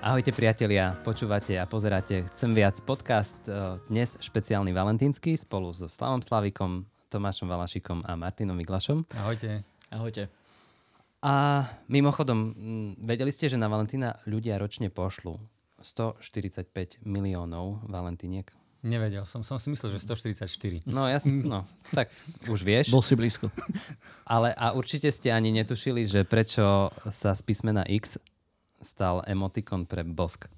Ahojte priatelia, počúvate a pozeráte Chcem viac podcast, e, dnes špeciálny valentínsky spolu so Slavom Slavikom, Tomášom Valašikom a Martinom Miglašom. Ahojte. Ahojte. A mimochodom, vedeli ste, že na Valentína ľudia ročne pošlu 145 miliónov valentíniek? Nevedel som, som si myslel, že 144. No jas, no, tak už vieš. Bol si blízko. Ale a určite ste ani netušili, že prečo sa z písmena X stal emotikon pre bosk.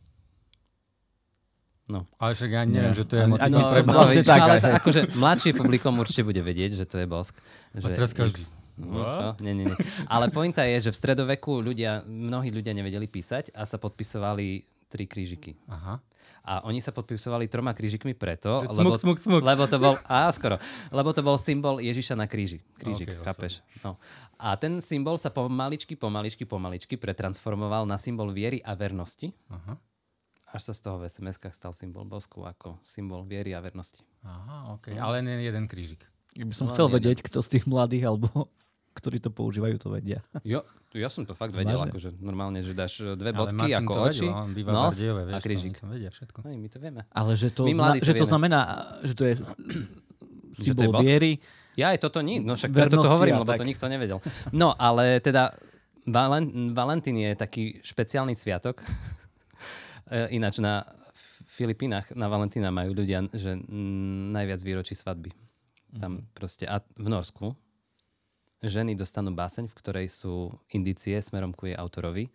No. Ale však ja neviem, že to je emotikon no, pre bosk. Vlastne tak, ale t- akože mladšie publikum určite bude vedieť, že to je bosk. Že a teraz každý. No, čo? Nie, nie, nie. Ale pointa je, že v stredoveku ľudia, mnohí ľudia nevedeli písať a sa podpisovali tri krížiky. Aha. A oni sa podpisovali troma krížikmi preto, že lebo, smuk, smuk. lebo to bol, á, skoro, lebo to bol symbol Ježiša na kríži. Krížik, okay, chápeš? No. A ten symbol sa pomaličky, pomaličky, pomaličky pretransformoval na symbol viery a vernosti. Aha. Až sa z toho v sms stal symbol bosku ako symbol viery a vernosti. Aha, ok. No. Ale nie jeden krížik. Ja by som no, chcel vedieť, kto z tých mladých alebo ktorí to používajú, to vedia. Jo, ja som to fakt vedel, Vážne? akože normálne, že dáš e, dve bodky ako oči, vedel, nos a krížik. To, vedia všetko. Hej, my to vieme. Ale že to, zna, to že to znamená, že to je symbol viery. Ja aj toto nie, no však preto to hovorím, lebo tak. to nikto nevedel. No, ale teda Valen, Valentín je taký špeciálny sviatok. E, ináč na Filipínach na Valentína majú ľudia, že najviac výročí svadby. Tam mhm. proste, a v Norsku ženy dostanú báseň, v ktorej sú indície smerom ku jej autorovi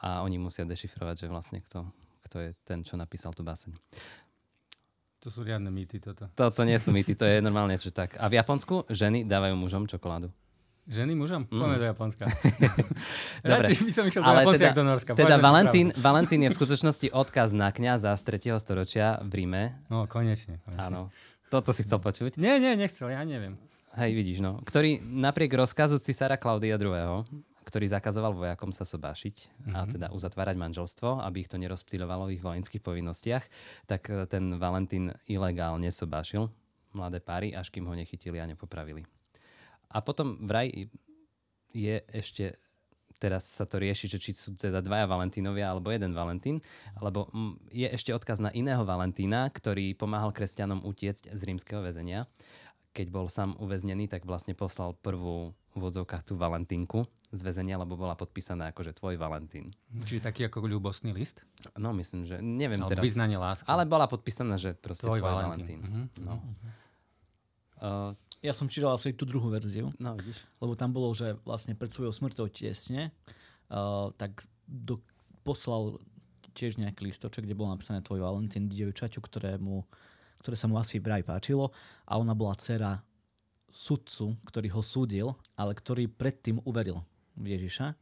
a oni musia dešifrovať, že vlastne kto, kto je ten, čo napísal tú báseň. To sú riadne mýty toto. Toto nie sú mýty, to je normálne, že tak. A v Japonsku ženy dávajú mužom čokoládu. Ženy mužom? Mm. Poďme do Japonska. Dobre. by som išiel do Ale Japonska, teda, do Norska. Teda Valentín, Valentín je v skutočnosti odkaz na kňaza z 3. storočia v Ríme. No, konečne. konečne. Áno. Toto si chcel počuť? Nie, nie, nechcel, ja neviem. Hej, vidíš, no. Ktorý napriek rozkazu cisára Klaudia II., ktorý zakazoval vojakom sa sobášiť mm-hmm. a mhm. teda uzatvárať manželstvo, aby ich to nerozptýľovalo v ich vojenských povinnostiach, tak e, ten Valentín ilegálne sobášil mladé páry, až kým ho nechytili a nepopravili. A potom vraj je ešte teraz sa to rieši, že či sú teda dvaja Valentínovia alebo jeden Valentín, alebo je ešte odkaz na iného Valentína, ktorý pomáhal kresťanom utiecť z rímskeho väzenia keď bol sám uväznený, tak vlastne poslal prvú v odzovkách tú Valentínku z väzenia, lebo bola podpísaná ako, že tvoj Valentín. Čiže taký ako ľubostný list? No, myslím, že neviem Ale teraz. Vyznanie lásky. Ale bola podpísaná, že proste tvoj, tvoj Valentín. Valentín. Uh-huh. No. Uh, ja som čítal asi tú druhú verziu. No, vidíš. Lebo tam bolo, že vlastne pred svojou smrťou tesne, uh, tak do, poslal tiež nejaký listoček, kde bolo napísané tvoj Valentín dievčaťu, ktorému ktoré sa mu asi vraj páčilo a ona bola dcera sudcu, ktorý ho súdil, ale ktorý predtým uveril v Ježiša,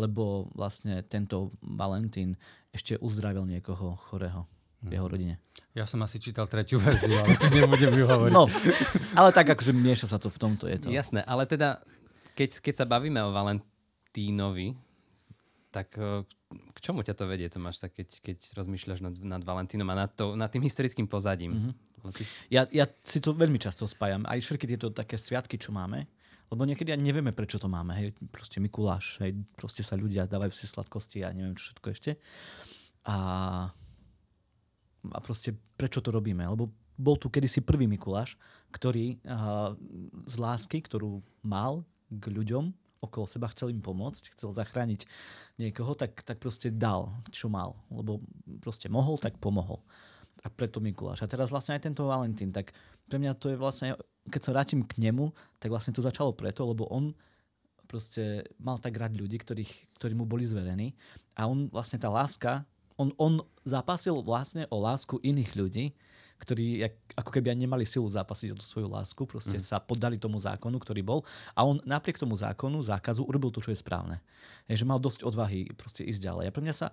lebo vlastne tento Valentín ešte uzdravil niekoho chorého v jeho mhm. rodine. Ja som asi čítal tretiu verziu, ale nebudem ju hovoriť. No, ale tak akože mieša sa to v tomto. Je to. Jasné, ale teda, keď, keď sa bavíme o Valentínovi, tak e, k čomu ťa to vedie, Tomáš, tak keď, keď rozmýšľaš nad, nad Valentínom a nad, to, nad tým historickým pozadím? Mm-hmm. Ty... Ja, ja si to veľmi často spájam. Aj všetky tieto také sviatky, čo máme, lebo niekedy ani nevieme, prečo to máme. Hej, proste Mikuláš, hej, proste sa ľudia dávajú si sladkosti a neviem čo všetko ešte. A, a proste prečo to robíme? Lebo bol tu kedysi prvý Mikuláš, ktorý a, z lásky, ktorú mal k ľuďom, okolo seba, chcel im pomôcť, chcel zachrániť niekoho, tak, tak proste dal, čo mal. Lebo proste mohol, tak pomohol. A preto Mikuláš. A teraz vlastne aj tento Valentín, tak pre mňa to je vlastne, keď sa vrátim k nemu, tak vlastne to začalo preto, lebo on proste mal tak rád ľudí, ktorých, ktorí mu boli zverení a on vlastne tá láska, on, on zapasil vlastne o lásku iných ľudí, ktorí ako keby aj nemali silu zápasiť o tú svoju lásku, proste mm. sa poddali tomu zákonu, ktorý bol a on napriek tomu zákonu, zákazu urobil to, čo je správne. Je, že mal dosť odvahy proste ísť ďalej. A pre mňa sa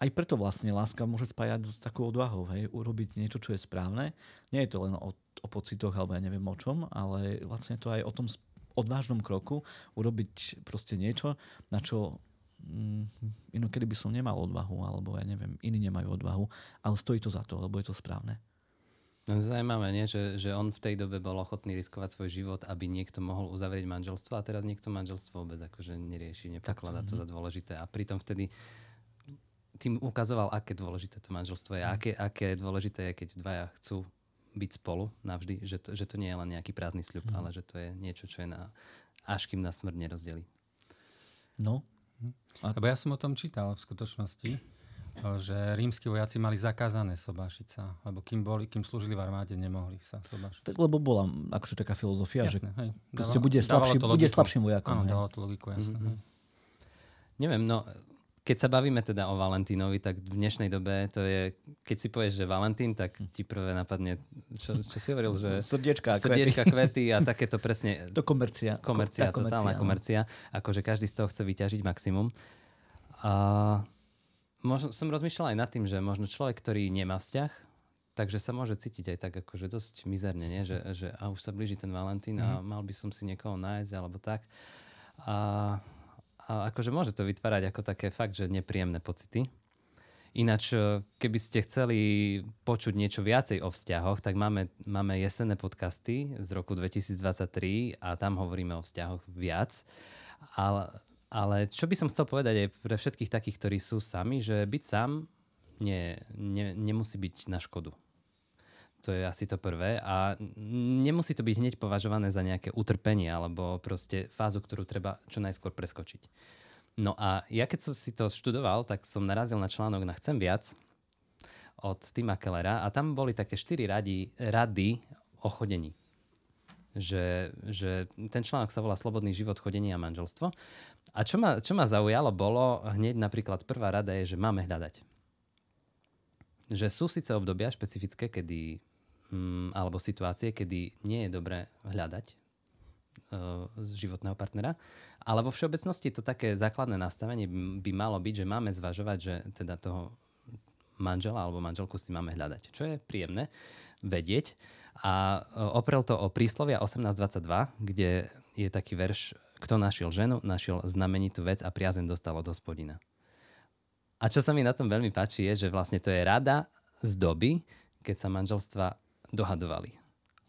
aj preto vlastne láska môže spájať s takou odvahou, hej, urobiť niečo, čo je správne. Nie je to len o, o pocitoch alebo ja neviem o čom, ale vlastne to aj o tom odvážnom kroku urobiť proste niečo, na čo mm, inokedy by som nemal odvahu, alebo ja neviem, iní nemajú odvahu, ale stojí to za to, lebo je to správne. Zajímavé, nie? Že, že on v tej dobe bol ochotný riskovať svoj život, aby niekto mohol uzavrieť manželstvo a teraz niekto manželstvo vôbec akože nerieši, nepokladá to za dôležité. A pritom vtedy tým ukazoval, aké dôležité to manželstvo je, aké, aké dôležité je, keď dvaja chcú byť spolu navždy, že to, že to nie je len nejaký prázdny sľub, mm. ale že to je niečo, čo je na, až kým na smrť nerozdelí. No. A... Lebo ja som o tom čítal v skutočnosti, že rímsky vojaci mali zakázané sobášiť sa, lebo kým, boli, kým slúžili v armáde, nemohli sa sobášiť. Tak lebo bola akože taká filozofia, jasne, že hej. Proste bude, slabší, bude slabším vojakom. Áno, dalo to logiku, jasne. Mm-hmm. Neviem, no keď sa bavíme teda o Valentínovi, tak v dnešnej dobe to je, keď si povieš, že Valentín, tak ti prvé napadne, čo, čo si hovoril, že... Srdiečka, srdiečka kvety. kvety a takéto presne... To komercia. Komercia, Ko, totálna komercia. komercia. Akože každý z toho chce vyťažiť maximum. A možno, som rozmýšľal aj nad tým, že možno človek, ktorý nemá vzťah, takže sa môže cítiť aj tak akože dosť mizerne, nie? Že, že a už sa blíži ten Valentín a mm. mal by som si niekoho nájsť alebo tak. A a akože môže to vytvárať ako také fakt, že nepríjemné pocity. Ináč, e, keby ste chceli počuť niečo viacej o vzťahoch, tak máme, máme jesenné podcasty z roku 2023 a tam hovoríme o vzťahoch viac. Ale, ale čo by som chcel povedať aj pre všetkých takých, ktorí sú sami, že byť sám nie, nie, nemusí byť na škodu. To je asi to prvé. A nemusí to byť hneď považované za nejaké utrpenie alebo proste fázu, ktorú treba čo najskôr preskočiť. No a ja keď som si to študoval, tak som narazil na článok na Chcem viac od Tima Kellera a tam boli také štyri rady, rady o chodení. Že, že ten článok sa volá Slobodný život, chodenie a manželstvo. A čo ma, čo ma zaujalo bolo, hneď napríklad prvá rada je, že máme hľadať. Že sú síce obdobia špecifické, kedy mm, alebo situácie, kedy nie je dobré hľadať uh, životného partnera. Ale vo všeobecnosti to také základné nastavenie by malo byť, že máme zvažovať, že teda toho manžela alebo manželku si máme hľadať. Čo je príjemné vedieť. A uh, oprel to o príslovia 1822, kde je taký verš, kto našiel ženu, našiel znamenitú vec a priazen dostalo do spodina. A čo sa mi na tom veľmi páči je, že vlastne to je rada z doby, keď sa manželstva dohadovali.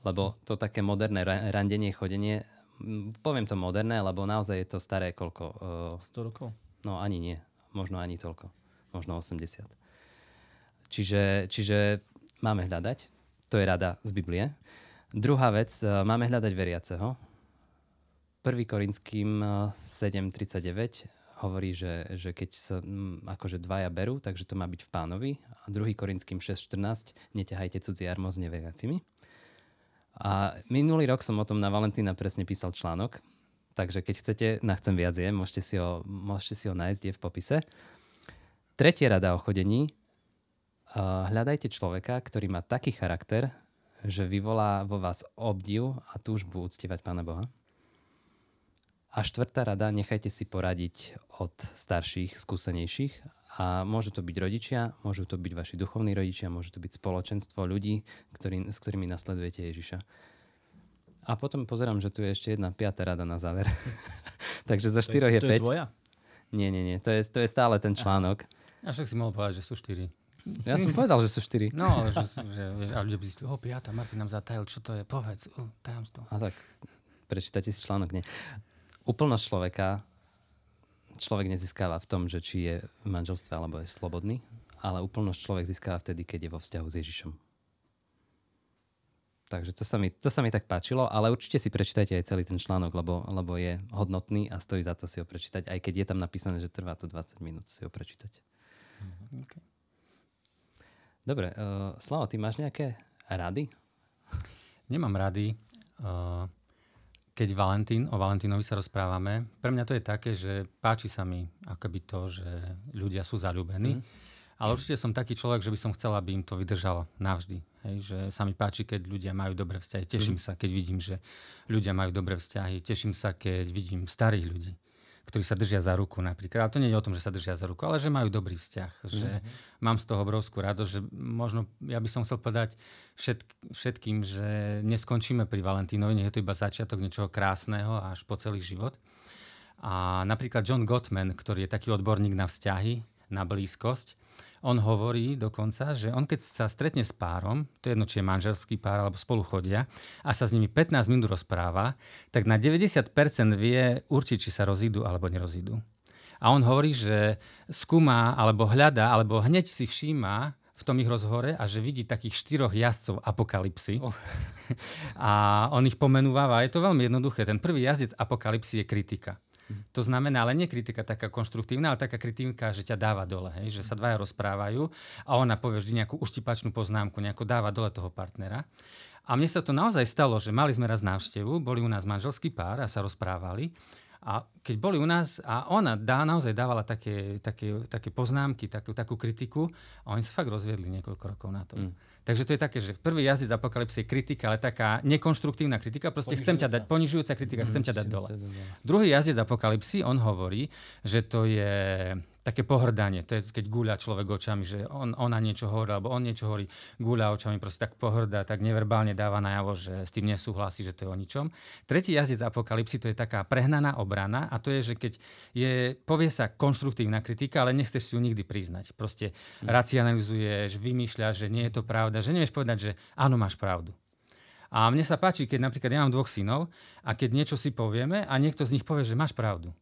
Lebo to také moderné randenie, chodenie, poviem to moderné, lebo naozaj je to staré koľko? Uh, 100 rokov? No ani nie. Možno ani toľko. Možno 80. Čiže, čiže máme hľadať. To je rada z Biblie. Druhá vec, uh, máme hľadať veriaceho. 1. Korinským 7.39 hovorí, že, že keď sa akože dvaja berú, takže to má byť v pánovi. A 2. Korinským 6.14 neťahajte cudzie armo s neveriacimi. A minulý rok som o tom na Valentína presne písal článok, takže keď chcete, na chcem viac je, môžete si ho, môžete si ho nájsť, je v popise. Tretie rada o chodení. Hľadajte človeka, ktorý má taký charakter, že vyvolá vo vás obdiv a túžbu uctievať Pána Boha. A štvrtá rada, nechajte si poradiť od starších, skúsenejších. A môžu to byť rodičia, môžu to byť vaši duchovní rodičia, môžu to byť spoločenstvo ľudí, ktorý, s ktorými nasledujete Ježiša. A potom pozerám, že tu je ešte jedna piatá rada na záver. Takže zo štyroch je, to 5. Je tvoja? Nie, nie, nie. To je, to je stále ten článok. A však si mohol povedať, že sú štyri. Ja som povedal, že sú štyri. No, ale že, že, že a ľudia by si o, piata, Martin nám zatajil, čo to je, povedz, uh, tajomstvo. A tak, prečítate si článok, nie úplnosť človeka človek nezískava v tom, že či je v manželstve alebo je slobodný, ale úplnosť človek získava vtedy, keď je vo vzťahu s Ježišom. Takže to sa, mi, to sa mi tak páčilo, ale určite si prečítajte aj celý ten článok, lebo, lebo je hodnotný a stojí za to si ho prečítať, aj keď je tam napísané, že trvá to 20 minút si ho prečítať. Mhm, okay. Dobre, uh, Slavo, ty máš nejaké rady? Nemám rady. Uh, keď Valentín, o Valentínovi sa rozprávame, pre mňa to je také, že páči sa mi akoby to, že ľudia sú zalúbení. Mm. Ale určite som taký človek, že by som chcel, aby im to vydržalo navždy. Hej, že sa mi páči, keď ľudia majú dobré vzťahy. Teším mm. sa, keď vidím, že ľudia majú dobré vzťahy. Teším sa, keď vidím starých ľudí ktorí sa držia za ruku napríklad. Ale to nie je o tom, že sa držia za ruku, ale že majú dobrý vzťah. Mm-hmm. Že mhm. mám z toho obrovskú radosť, že možno, ja by som chcel povedať všetk, všetkým, že neskončíme pri Valentínovi, nie je to iba začiatok niečoho krásneho až po celý život. A napríklad John Gottman, ktorý je taký odborník na vzťahy, na blízkosť, on hovorí dokonca, že on keď sa stretne s párom, to je jedno, či je manželský pár alebo spolu chodia, a sa s nimi 15 minút rozpráva, tak na 90% vie určiť, či sa rozídu alebo nerozídu. A on hovorí, že skúma, alebo hľada, alebo hneď si všíma v tom ich rozhovore a že vidí takých štyroch jazdcov apokalipsy. Oh. a on ich pomenúva. Je to veľmi jednoduché. Ten prvý jazdec apokalipsy je kritika. To znamená, ale nie kritika taká konštruktívna, ale taká kritika, že ťa dáva dole, hej? že sa dvaja rozprávajú a ona povie vždy nejakú uštipačnú poznámku, nejako dáva dole toho partnera. A mne sa to naozaj stalo, že mali sme raz návštevu, boli u nás manželský pár a sa rozprávali a keď boli u nás a ona dá, naozaj dávala také, také, také poznámky, takú, takú kritiku a oni sa fakt rozviedli niekoľko rokov na to. Mm. Takže to je také, že prvý jazyc apokalipsy je kritika, ale taká nekonštruktívna kritika, proste chcem ťa dať, ponižujúca kritika, mm, chcem ťa dať dole. Druhý jazyc apokalipsy, on hovorí, že to je také pohrdanie. To je, keď gúľa človek očami, že on, ona niečo hovorí, alebo on niečo hovorí, gúľa očami, proste tak pohrdá, tak neverbálne dáva najavo, že s tým nesúhlasí, že to je o ničom. Tretí jazdec apokalipsy to je taká prehnaná obrana a to je, že keď je, povie sa konštruktívna kritika, ale nechceš si ju nikdy priznať. Proste mm. racionalizuješ, vymýšľaš, že nie je to pravda, že nevieš povedať, že áno, máš pravdu. A mne sa páči, keď napríklad ja mám dvoch synov a keď niečo si povieme a niekto z nich povie, že máš pravdu.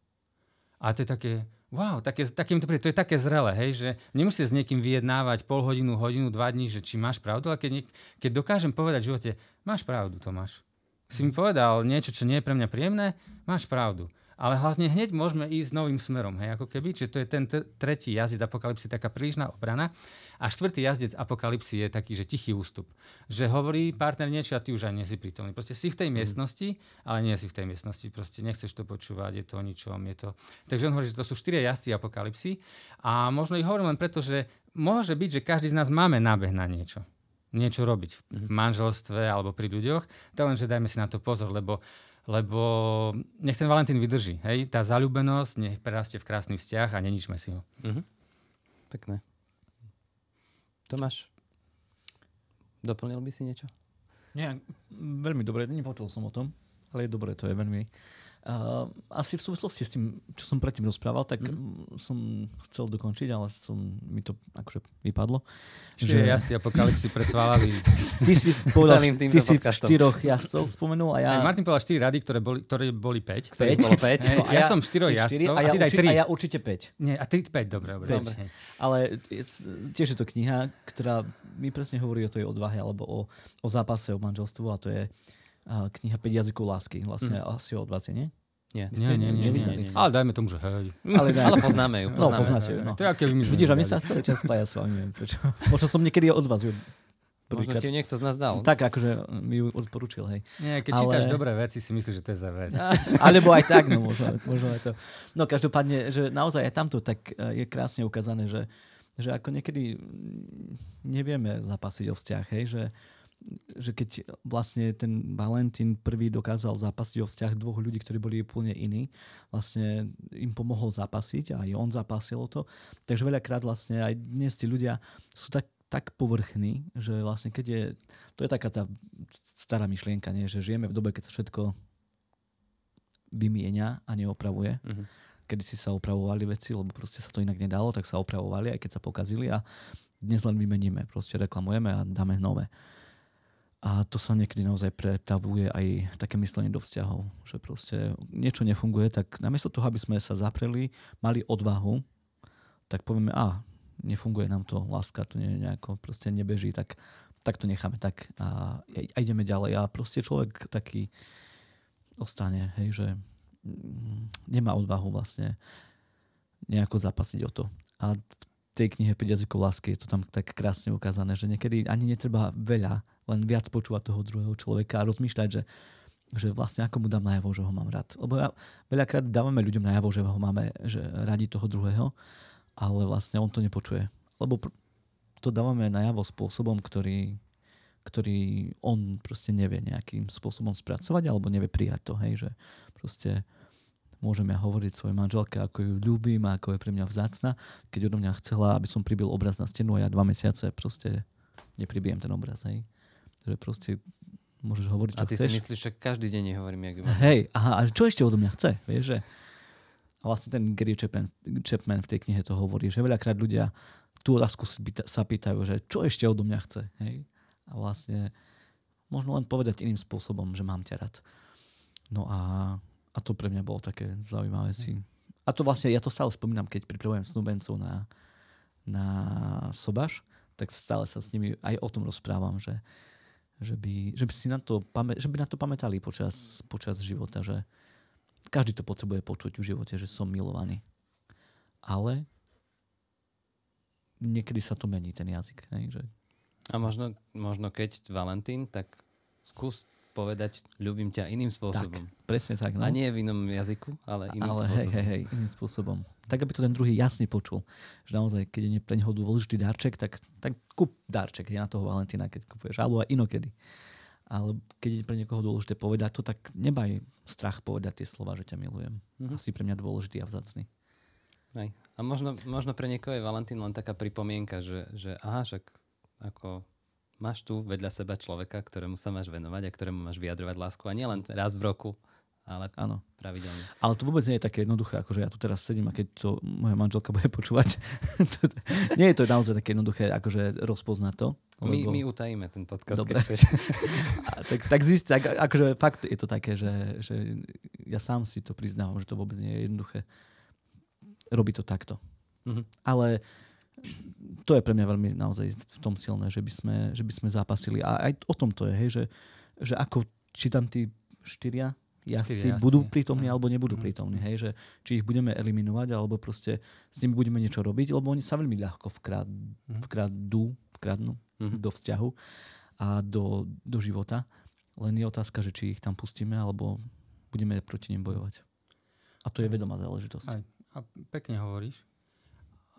A to je také, Wow, také, také to, to je také zrele, hej, že nemusíte s niekým vyjednávať pol hodinu, hodinu, dva dní, že či máš pravdu, ale keď, keď dokážem povedať v živote, máš pravdu, Tomáš. Si mi povedal niečo, čo nie je pre mňa príjemné, máš pravdu ale hlavne hneď môžeme ísť novým smerom, hej, ako keby, čiže to je ten t- tretí jazdec apokalipsy, taká prílišná obrana. A štvrtý jazdec apokalipsy je taký, že tichý ústup. Že hovorí partner niečo a ty už ani nie si prítomný. Proste si v tej mm. miestnosti, ale nie si v tej miestnosti. Proste nechceš to počúvať, je to o ničom, je to... Takže on hovorí, že to sú štyria jazdci apokalipsy a možno ich hovorím len preto, že môže byť, že každý z nás máme nábeh na niečo niečo robiť v, v manželstve alebo pri ľuďoch, to len, že dajme si na to pozor, lebo lebo nech ten Valentín vydrží. Hej? Tá zalúbenosť nech prerastie v krásny vzťah a neničme si ho. Mm-hmm. Pekné. Tomáš, doplnil by si niečo? Nie, veľmi dobre, nepočul som o tom, ale je dobre, to je veľmi Uh, asi v súvislosti s tým, čo som predtým rozprával, tak mm. som chcel dokončiť, ale som, mi to akože vypadlo. Čiže že... jazdci apokalipsy predsválali. Ty si povedal, ty si štyroch jazdcov spomenul a ja... Aj Martin povedal štyri rady, ktoré boli, ktoré boli 5. Ktoré bolo 5. Hey, no, ja, ja, som štyroch jazdcov a, ja a ty daj 3. A ja určite 5. Nie, a ty 5, dobre, dobre. 5. dobre. Ale tiež je to kniha, ktorá mi presne hovorí o tej odvahe alebo o, o zápase, o manželstvu a to je kniha 5 jazykov lásky. Vlastne mm. asi o 20, nie? Nie, nie, nie, nie, nie, nie, Ale dajme tomu, že hej. Ale, dajme, ale poznáme ju. Poznáme. No, poznáte ju. No. To je aké vymyslenie. Vidíš, a my sa celý čas spája s vami, neviem prečo. Možno som niekedy od vás ju Možno ti niekto z nás dal. Tak, akože mi ju odporučil, hej. Nie, keď ale... čítaš dobré veci, si myslíš, že to je za vec. Alebo aj tak, no možno, možno aj to. No každopádne, že naozaj aj tamto tak e, je krásne ukázané, že, že ako niekedy nevieme zapasiť o vzťah, hej, že, že keď vlastne ten Valentín prvý dokázal zapasiť o vzťah dvoch ľudí, ktorí boli úplne iní, vlastne im pomohol zapasiť a aj on zapasil to. Takže veľakrát vlastne aj dnes tí ľudia sú tak, tak povrchní, že vlastne keď je, to je taká tá stará myšlienka, nie? že žijeme v dobe, keď sa všetko vymienia a neopravuje. Mm-hmm. Kedy si sa opravovali veci, lebo proste sa to inak nedalo, tak sa opravovali, aj keď sa pokazili a dnes len vymeníme, proste reklamujeme a dáme nové. A to sa niekedy naozaj pretavuje aj také myslenie do vzťahov, že proste niečo nefunguje, tak namiesto toho, aby sme sa zapreli, mali odvahu, tak povieme, a nefunguje nám to, láska tu nie, nejako proste nebeží, tak, tak to necháme tak a, a ideme ďalej. A proste človek taký ostane, hej, že mm, nemá odvahu vlastne nejako zapasiť o to. A v tej knihe 5 jazykov lásky je to tam tak krásne ukázané, že niekedy ani netreba veľa len viac počúvať toho druhého človeka a rozmýšľať, že, že vlastne ako mu dám najavo, že ho mám rád. Lebo ja, veľakrát dávame ľuďom najavo, že ho máme že radi toho druhého, ale vlastne on to nepočuje. Lebo to dávame najavo spôsobom, ktorý, ktorý on proste nevie nejakým spôsobom spracovať alebo nevie prijať to, hej, že proste môžem ja hovoriť svojej manželke, ako ju ľúbim a ako je pre mňa vzácna, keď odo mňa chcela, aby som pribil obraz na stenu a ja dva mesiace proste nepribijem ten obraz, hej že proste môžeš hovoriť, čo A ty chceš. si myslíš, že každý deň nehovorím, jak Hej, aha, a čo ešte odo mňa chce? Vieš, že... A vlastne ten Gary Chapman, Chapman v tej knihe to hovorí, že veľakrát ľudia tú otázku sa pýtajú, že čo ešte odo mňa chce. Hej? A vlastne možno len povedať iným spôsobom, že mám ťa rád. No a, a to pre mňa bolo také zaujímavé si. A A to vlastne, ja to stále spomínam, keď pripravujem snúbencov na, na sobaš, tak stále sa s nimi aj o tom rozprávam, že, že, by, že, by, si na to, že by na to pamätali počas, počas života, že každý to potrebuje počuť v živote, že som milovaný. Ale niekedy sa to mení, ten jazyk. Hej, že... A možno, možno keď Valentín, tak skús povedať ľúbim ťa iným spôsobom. Tak, presne tak. No. A nie v inom jazyku, ale iným ale spôsobom. Hej, hej, hej, iným spôsobom. Tak, aby to ten druhý jasne počul. Že naozaj, keď je pre neho dôležitý darček, tak, tak kúp darček je na toho Valentína, keď kúpuješ. Alebo aj inokedy. Ale keď je pre niekoho dôležité povedať to, tak nebaj strach povedať tie slova, že ťa milujem. Mm-hmm. Asi pre mňa dôležitý a vzácný. Hej. A možno, možno pre niekoho je Valentín len taká pripomienka, že, že aha, však ako máš tu vedľa seba človeka, ktorému sa máš venovať a ktorému máš vyjadrovať lásku. A nielen raz v roku, ale ano. pravidelne. Ale to vôbec nie je také jednoduché, ako že ja tu teraz sedím a keď to moja manželka bude počúvať, nie je to naozaj také jednoduché, akože rozpoznať to. Lebo... My, my utajíme ten podcast, Dobre. keď chceš. a, tak, tak zistí, ak, akože fakt je to také, že, že ja sám si to priznávam, že to vôbec nie je jednoduché robiť to takto. Mm-hmm. Ale to je pre mňa veľmi naozaj v tom silné, že by sme, že by sme zápasili. A aj o tom to je, hej, že, že ako, či tam tí štyria jazdci budú prítomní alebo nebudú mm. prítomní. Hej, že či ich budeme eliminovať alebo proste s nimi budeme niečo robiť, lebo oni sa veľmi ľahko vkrad, mm. vkradú, vkradnú mm. do vzťahu a do, do života. Len je otázka, že či ich tam pustíme alebo budeme proti nim bojovať. A to je vedomá záležitosť. Aj, a pekne hovoríš.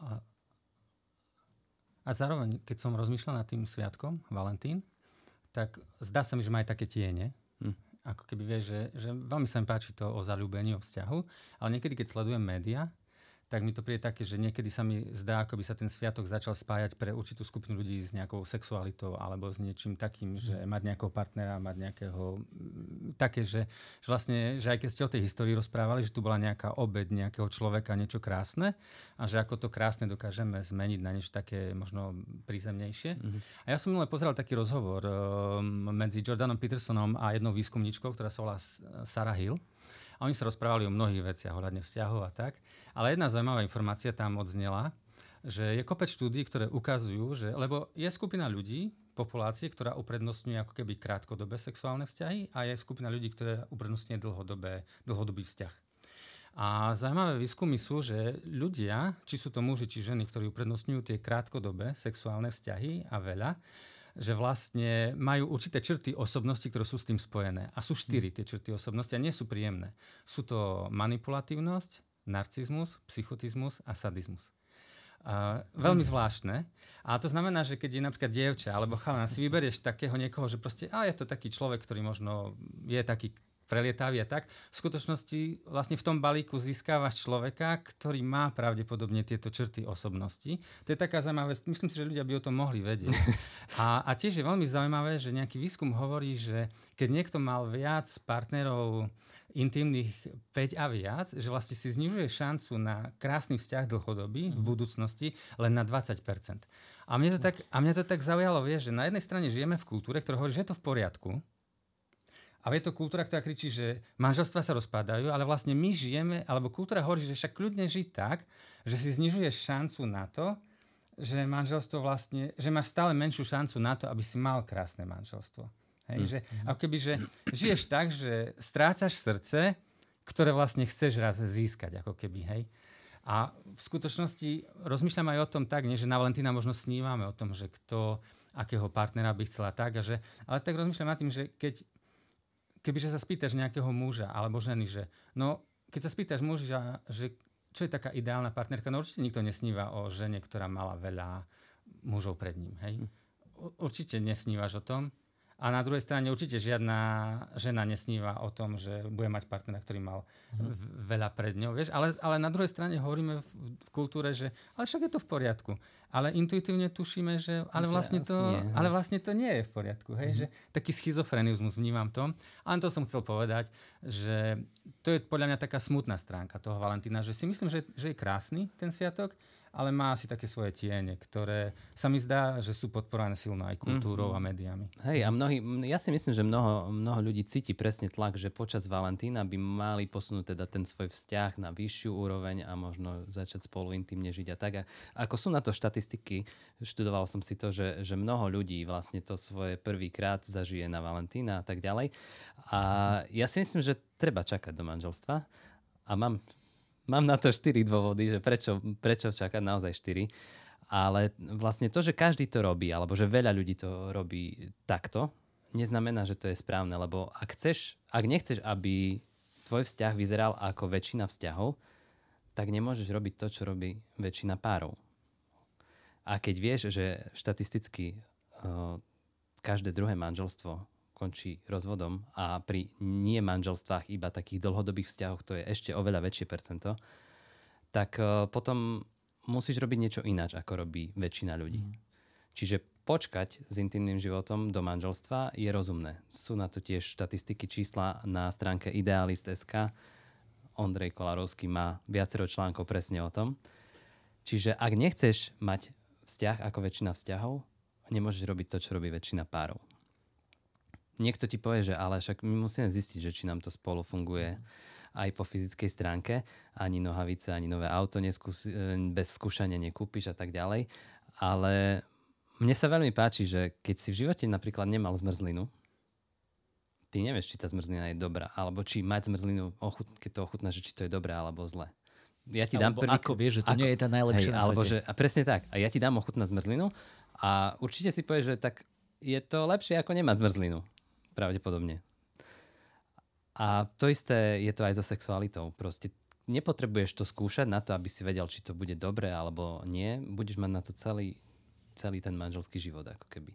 A a zároveň, keď som rozmýšľal nad tým sviatkom, Valentín, tak zdá sa mi, že má aj také tiene. Ako keby vieš, že, že veľmi sa mi páči to o zalúbení, o vzťahu, ale niekedy, keď sledujem média, tak mi to príde také, že niekedy sa mi zdá, ako by sa ten sviatok začal spájať pre určitú skupinu ľudí s nejakou sexualitou alebo s niečím takým, že mhm. mať nejakého partnera, mať nejakého... Také, že, že vlastne, že aj keď ste o tej histórii rozprávali, že tu bola nejaká obed nejakého človeka, niečo krásne a že ako to krásne dokážeme zmeniť na niečo také možno prízemnejšie. Mm-hmm. A ja som minule pozeral taký rozhovor um, medzi Jordanom Petersonom a jednou výskumničkou, ktorá sa volá Sarah Hill. A oni sa rozprávali o mnohých veciach ohľadne vzťahov a tak. Ale jedna zaujímavá informácia tam odznela, že je kopec štúdí, ktoré ukazujú, že, lebo je skupina ľudí, populácie, ktorá uprednostňuje ako keby krátkodobé sexuálne vzťahy a je skupina ľudí, ktoré uprednostňuje dlhodobé, dlhodobý vzťah. A zaujímavé výskumy sú, že ľudia, či sú to muži, či ženy, ktorí uprednostňujú tie krátkodobé sexuálne vzťahy a veľa, že vlastne majú určité črty osobnosti, ktoré sú s tým spojené. A sú štyri tie črty osobnosti a nie sú príjemné. Sú to manipulatívnosť, narcizmus, psychotizmus a sadizmus. Uh, veľmi zvláštne. A to znamená, že keď je napríklad dievča alebo chalán, si vyberieš takého niekoho, že proste, a je to taký človek, ktorý možno je taký prelietavý a tak. V skutočnosti vlastne v tom balíku získávaš človeka, ktorý má pravdepodobne tieto črty osobnosti. To je taká zaujímavá vec. Myslím si, že ľudia by o tom mohli vedieť. A, a tiež je veľmi zaujímavé, že nejaký výskum hovorí, že keď niekto mal viac partnerov intimných 5 a viac, že vlastne si znižuje šancu na krásny vzťah dlhodobý v mhm. budúcnosti len na 20%. A mne to tak, a mne to tak zaujalo, vieš, že na jednej strane žijeme v kultúre, ktorá hovorí, že je to v poriadku, a je to kultúra, ktorá kričí, že manželstva sa rozpadajú, ale vlastne my žijeme, alebo kultúra hovorí, že však kľudne žiť tak, že si znižuješ šancu na to, že manželstvo vlastne, že máš stále menšiu šancu na to, aby si mal krásne manželstvo. Hej, mm. že, ako keby, že žiješ tak, že strácaš srdce, ktoré vlastne chceš raz získať, ako keby, hej. A v skutočnosti rozmýšľam aj o tom tak, nie, že na Valentína možno snívame o tom, že kto, akého partnera by chcela tak, a že, ale tak rozmýšľam nad tým, že keď kebyže sa spýtaš nejakého muža alebo ženy, že no, keď sa spýtaš muža, že čo je taká ideálna partnerka, no určite nikto nesníva o žene, ktorá mala veľa mužov pred ním, hej? Určite nesnívaš o tom. A na druhej strane určite žiadna žena nesníva o tom, že bude mať partnera, ktorý mal mm. veľa pred ňou. Vieš? Ale, ale na druhej strane hovoríme v, v kultúre, že ale však je to v poriadku. Ale intuitívne tušíme, že ale vlastne, to, nie, ale vlastne to nie je v poriadku. Hej? Mm. Že, taký schizofrenizmus vnímam to. A to som chcel povedať, že to je podľa mňa taká smutná stránka toho Valentína, že si myslím, že, že je krásny ten sviatok, ale má asi také svoje tiene, ktoré sa mi zdá, že sú podporované silno aj kultúrou mm-hmm. a médiami. Hej, a mnohí, ja si myslím, že mnoho, mnoho ľudí cíti presne tlak, že počas Valentína by mali posunúť teda ten svoj vzťah na vyššiu úroveň a možno začať spolu intimne žiť a tak. A ako sú na to štatistiky, študoval som si to, že, že mnoho ľudí vlastne to svoje prvýkrát zažije na Valentína a tak ďalej. A ja si myslím, že treba čakať do manželstva a mám Mám na to štyri dôvody, že prečo, prečo čakať naozaj štyri. Ale vlastne to, že každý to robí, alebo že veľa ľudí to robí takto, neznamená, že to je správne, lebo ak, chceš, ak nechceš, aby tvoj vzťah vyzeral ako väčšina vzťahov, tak nemôžeš robiť to, čo robí väčšina párov. A keď vieš, že štatisticky uh, každé druhé manželstvo končí rozvodom a pri nie manželstvách, iba takých dlhodobých vzťahoch, to je ešte oveľa väčšie percento, tak uh, potom musíš robiť niečo ináč, ako robí väčšina ľudí. Mm. Čiže počkať s intimným životom do manželstva je rozumné. Sú na to tiež štatistiky čísla na stránke idealist.sk. Ondrej Kolarovský má viacero článkov presne o tom. Čiže ak nechceš mať vzťah ako väčšina vzťahov, nemôžeš robiť to, čo robí väčšina párov niekto ti povie, že ale však my musíme zistiť, že či nám to spolu funguje aj po fyzickej stránke. Ani nohavice, ani nové auto neskúsi, e, bez skúšania nekúpiš a tak ďalej. Ale mne sa veľmi páči, že keď si v živote napríklad nemal zmrzlinu, ty nevieš, či tá zmrzlina je dobrá, alebo či mať zmrzlinu, ochut, keď to ochutnáš, či to je dobré alebo zle. Ja ti dám prvý... ako vieš, že to ako, nie je tá najlepšia hej, na alebo že, A presne tak. A ja ti dám ochutnať zmrzlinu a určite si povieš, že tak je to lepšie ako nemať zmrzlinu pravdepodobne. A to isté je to aj so sexualitou. Proste nepotrebuješ to skúšať na to, aby si vedel, či to bude dobré alebo nie. Budeš mať na to celý, celý ten manželský život. Ako keby.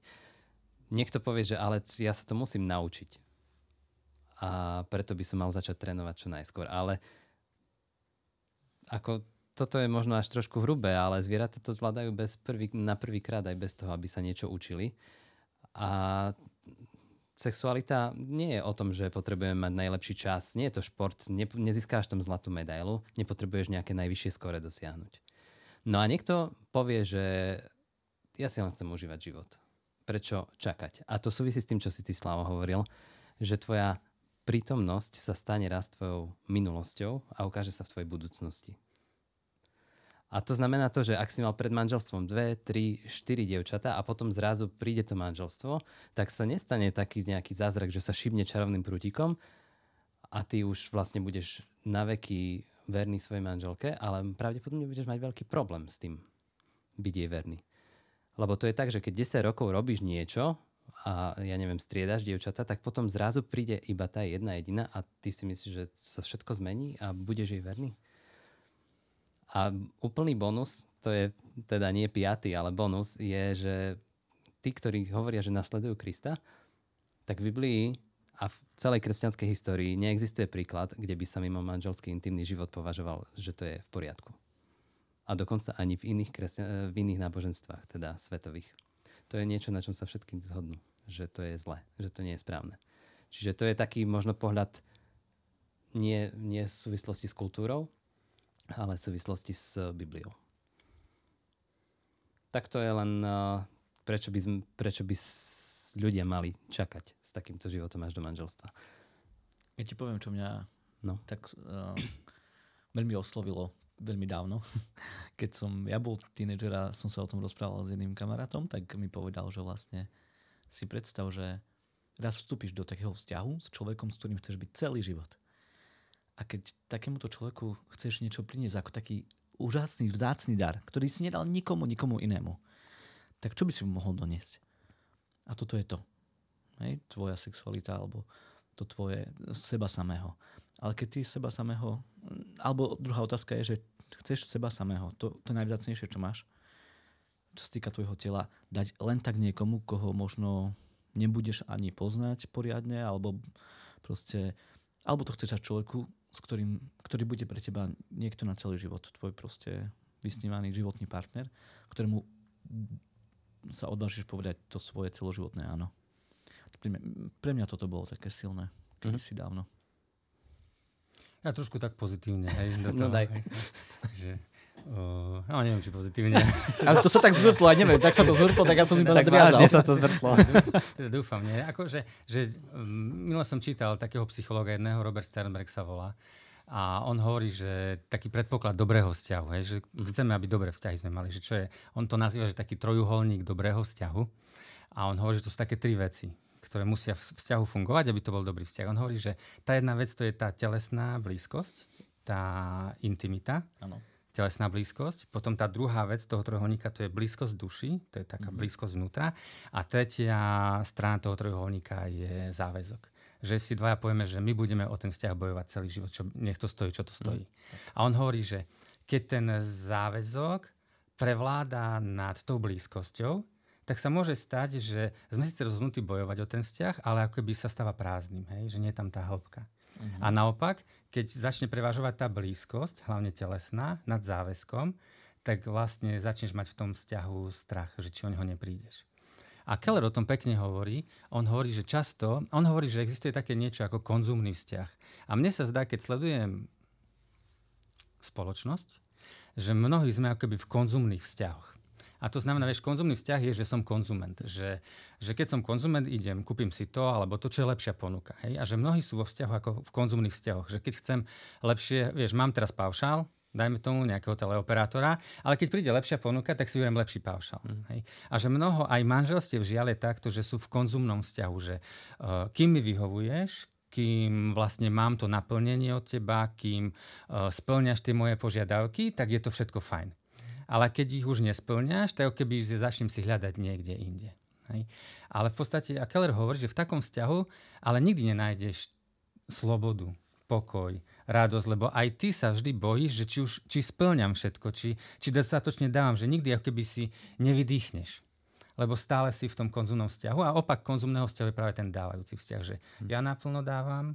Niekto povie, že ale ja sa to musím naučiť. A preto by som mal začať trénovať čo najskôr. Ale ako toto je možno až trošku hrubé, ale zvieratá to zvládajú bez prvý, na prvý krát aj bez toho, aby sa niečo učili. A sexualita nie je o tom, že potrebujeme mať najlepší čas. Nie je to šport, ne, nezískáš tam zlatú medailu, nepotrebuješ nejaké najvyššie skore dosiahnuť. No a niekto povie, že ja si len chcem užívať život. Prečo čakať? A to súvisí s tým, čo si ty, Slavo, hovoril, že tvoja prítomnosť sa stane raz tvojou minulosťou a ukáže sa v tvojej budúcnosti. A to znamená to, že ak si mal pred manželstvom dve, tri, štyri dievčatá a potom zrazu príde to manželstvo, tak sa nestane taký nejaký zázrak, že sa šibne čarovným prútikom a ty už vlastne budeš na veky verný svojej manželke, ale pravdepodobne budeš mať veľký problém s tým byť jej verný. Lebo to je tak, že keď 10 rokov robíš niečo a ja neviem, striedaš dievčata, tak potom zrazu príde iba tá jedna jediná a ty si myslíš, že sa všetko zmení a budeš jej verný? A úplný bonus, to je teda nie piatý, ale bonus, je, že tí, ktorí hovoria, že nasledujú Krista, tak v Biblii a v celej kresťanskej histórii neexistuje príklad, kde by sa mimo manželský intimný život považoval, že to je v poriadku. A dokonca ani v iných, kresťan- v iných náboženstvách, teda svetových. To je niečo, na čom sa všetkým zhodnú, že to je zle, že to nie je správne. Čiže to je taký možno pohľad nie, nie v súvislosti s kultúrou, ale v súvislosti s Bibliou. Tak to je len, uh, prečo by, prečo by ľudia mali čakať s takýmto životom až do manželstva. Ja ti poviem, čo mňa no. tak uh, veľmi oslovilo veľmi dávno. Keď som ja bol tínedžer a som sa o tom rozprával s jedným kamarátom, tak mi povedal, že vlastne si predstav, že raz vstúpiš do takého vzťahu s človekom, s ktorým chceš byť celý život. A keď takémuto človeku chceš niečo priniesť ako taký úžasný, vzácný dar, ktorý si nedal nikomu, nikomu inému, tak čo by si mu mohol doniesť? A toto je to. Hej? Tvoja sexualita alebo to tvoje seba samého. Ale keď ty seba samého, alebo druhá otázka je, že chceš seba samého, to, to najvzácnejšie, čo máš, čo sa týka tvojho tela, dať len tak niekomu, koho možno nebudeš ani poznať poriadne, alebo proste, alebo to chceš dať človeku, s ktorým, ktorý bude pre teba niekto na celý život, tvoj proste vysnívaný životný partner, ktorému sa odvážiš povedať to svoje celoživotné áno. Pre mňa, pre mňa toto bolo také silné, kedy mm-hmm. si dávno. Ja trošku tak pozitívne, hej. Do no toho, no daj. Hej, že Uh, no neviem, či pozitívne. Ale to sa tak zvrtlo, aj neviem, tak sa to zvrtlo, tak ja som iba Tak nadviazal. sa to zvrtlo. teda dúfam, nie. Ako, že, že um, minule som čítal takého psychológa jedného, Robert Sternberg sa volá, a on hovorí, že taký predpoklad dobrého vzťahu, hej, že chceme, aby dobré vzťahy sme mali, že čo je, on to nazýva, že taký trojuholník dobrého vzťahu a on hovorí, že to sú také tri veci, ktoré musia v vzťahu fungovať, aby to bol dobrý vzťah. On hovorí, že tá jedna vec to je tá telesná blízkosť, tá intimita, Áno. Telesná blízkosť. Potom tá druhá vec toho trojuholníka, to je blízkosť duši, to je taká mm-hmm. blízkosť vnútra. A tretia strana toho trojuholníka je záväzok. Že si dvaja povieme, že my budeme o ten vzťah bojovať celý život, čo, nech to stojí, čo to stojí. Mm. A on hovorí, že keď ten záväzok prevláda nad tou blízkosťou, tak sa môže stať, že sme síce rozhodnutí bojovať o ten vzťah, ale ako by sa stáva prázdnym, hej? že nie je tam tá hĺbka. Uh-huh. A naopak, keď začne prevažovať tá blízkosť, hlavne telesná, nad záväzkom, tak vlastne začneš mať v tom vzťahu strach, že či o neho neprídeš. A Keller o tom pekne hovorí. On hovorí, že často, on hovorí, že existuje také niečo ako konzumný vzťah. A mne sa zdá, keď sledujem spoločnosť, že mnohí sme akoby v konzumných vzťahoch. A to znamená, vieš, konzumný vzťah je, že som konzument. Že, že keď som konzument, idem, kúpim si to, alebo to, čo je lepšia ponuka. Hej? A že mnohí sú vo vzťahu ako v konzumných vzťahoch. Že keď chcem lepšie, vieš, mám teraz paušál, dajme tomu nejakého teleoperátora, ale keď príde lepšia ponuka, tak si beriem lepší paušal. Mm. Hej? A že mnoho aj manželstiev žiaľ je takto, že sú v konzumnom vzťahu, že uh, kým mi vyhovuješ, kým vlastne mám to naplnenie od teba, kým uh, splňaš tie moje požiadavky, tak je to všetko fajn. Ale keď ich už nesplňaš, tak keby začnem si hľadať niekde inde. Hej? Ale v podstate, a Keller hovorí, že v takom vzťahu ale nikdy nenájdeš slobodu, pokoj, radosť, lebo aj ty sa vždy bojíš, že či, už, či splňam všetko, či, či dostatočne dávam, že nikdy ako keby si nevydýchneš. Lebo stále si v tom konzumnom vzťahu a opak konzumného vzťahu je práve ten dávajúci vzťah, že ja naplno dávam,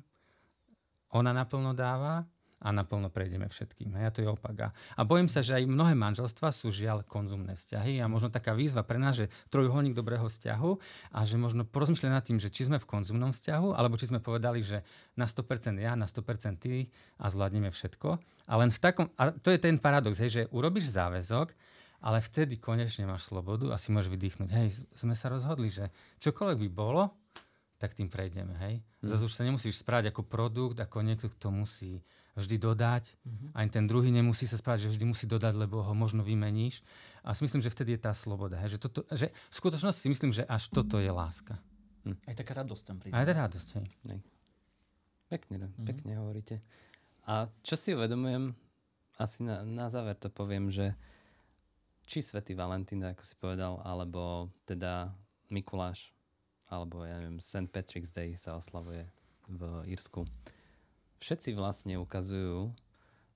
ona naplno dáva a naplno prejdeme všetkým. A to je opak. A bojím sa, že aj mnohé manželstva sú žiaľ konzumné vzťahy a možno taká výzva pre nás, že trojuholník dobrého vzťahu a že možno porozmýšľať nad tým, že či sme v konzumnom vzťahu, alebo či sme povedali, že na 100% ja, na 100% ty a zvládneme všetko. A len v takom, a to je ten paradox, hej, že urobíš záväzok, ale vtedy konečne máš slobodu a si môžeš vydýchnuť. Hej, sme sa rozhodli, že čokoľvek by bolo, tak tým prejdeme. Hej. Mm. Zase už sa nemusíš správať ako produkt, ako niekto, kto musí vždy dodať. Mm-hmm. Ani ten druhý nemusí sa správať, že vždy musí dodať, lebo ho možno vymeníš. A si myslím, že vtedy je tá sloboda. Hej? Že, toto, že v skutočnosti si myslím, že až toto je láska. Hm. Aj taká radosť tam príde. Aj tá radosť, hej. hej. Pekne, mm-hmm. pekne hovoríte. A čo si uvedomujem, asi na, na záver to poviem, že či Svetý Valentín, ako si povedal, alebo teda Mikuláš, alebo ja neviem, St. Patrick's Day sa oslavuje v Írsku všetci vlastne ukazujú,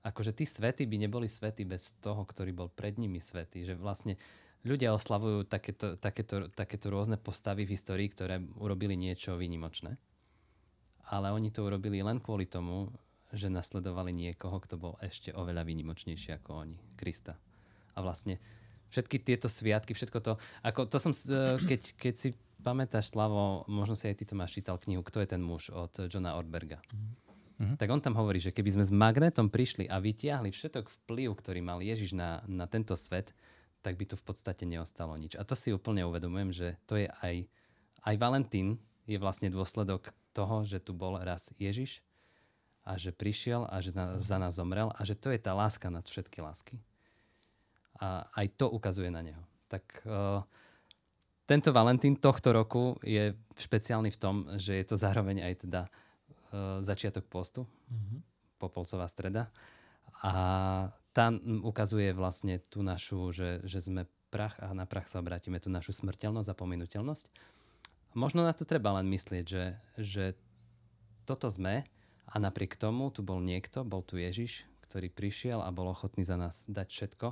akože tí svety by neboli svety bez toho, ktorý bol pred nimi svety. Že vlastne ľudia oslavujú takéto, takéto, takéto rôzne postavy v histórii, ktoré urobili niečo výnimočné. Ale oni to urobili len kvôli tomu, že nasledovali niekoho, kto bol ešte oveľa výnimočnejší ako oni, Krista. A vlastne všetky tieto sviatky, všetko to, ako to som, keď, keď si pamätáš, Slavo, možno si aj ty to máš čítal knihu Kto je ten muž od Johna Orberga. Mm-hmm Mm-hmm. Tak on tam hovorí, že keby sme s magnetom prišli a vytiahli všetok vplyv, ktorý mal Ježiš na, na tento svet, tak by tu v podstate neostalo nič. A to si úplne uvedomujem, že to je aj, aj Valentín je vlastne dôsledok toho, že tu bol raz Ježiš a že prišiel a že na, za nás zomrel a že to je tá láska nad všetky lásky. A aj to ukazuje na neho. Tak uh, tento Valentín tohto roku je špeciálny v tom, že je to zároveň aj teda uh, začiatok postu, mm-hmm. popolcová streda. A tá ukazuje vlastne tú našu, že, že sme prach a na prach sa obrátime, tú našu smrteľnosť a pominuteľnosť. Možno na to treba len myslieť, že, že toto sme a napriek tomu tu bol niekto, bol tu Ježiš, ktorý prišiel a bol ochotný za nás dať všetko.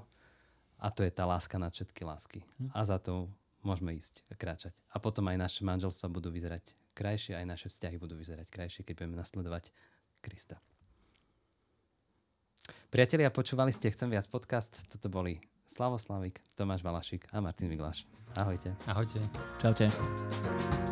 A to je tá láska nad všetky lásky. Hm. A za to môžeme ísť a kráčať. A potom aj naše manželstva budú vyzerať krajšie, aj naše vzťahy budú vyzerať krajšie, keď budeme nasledovať Krista. Priatelia, počúvali ste Chcem viac podcast. Toto boli Slavo Slavik, Tomáš Valašik a Martin Vigláš. Ahojte. Ahojte. Čaute.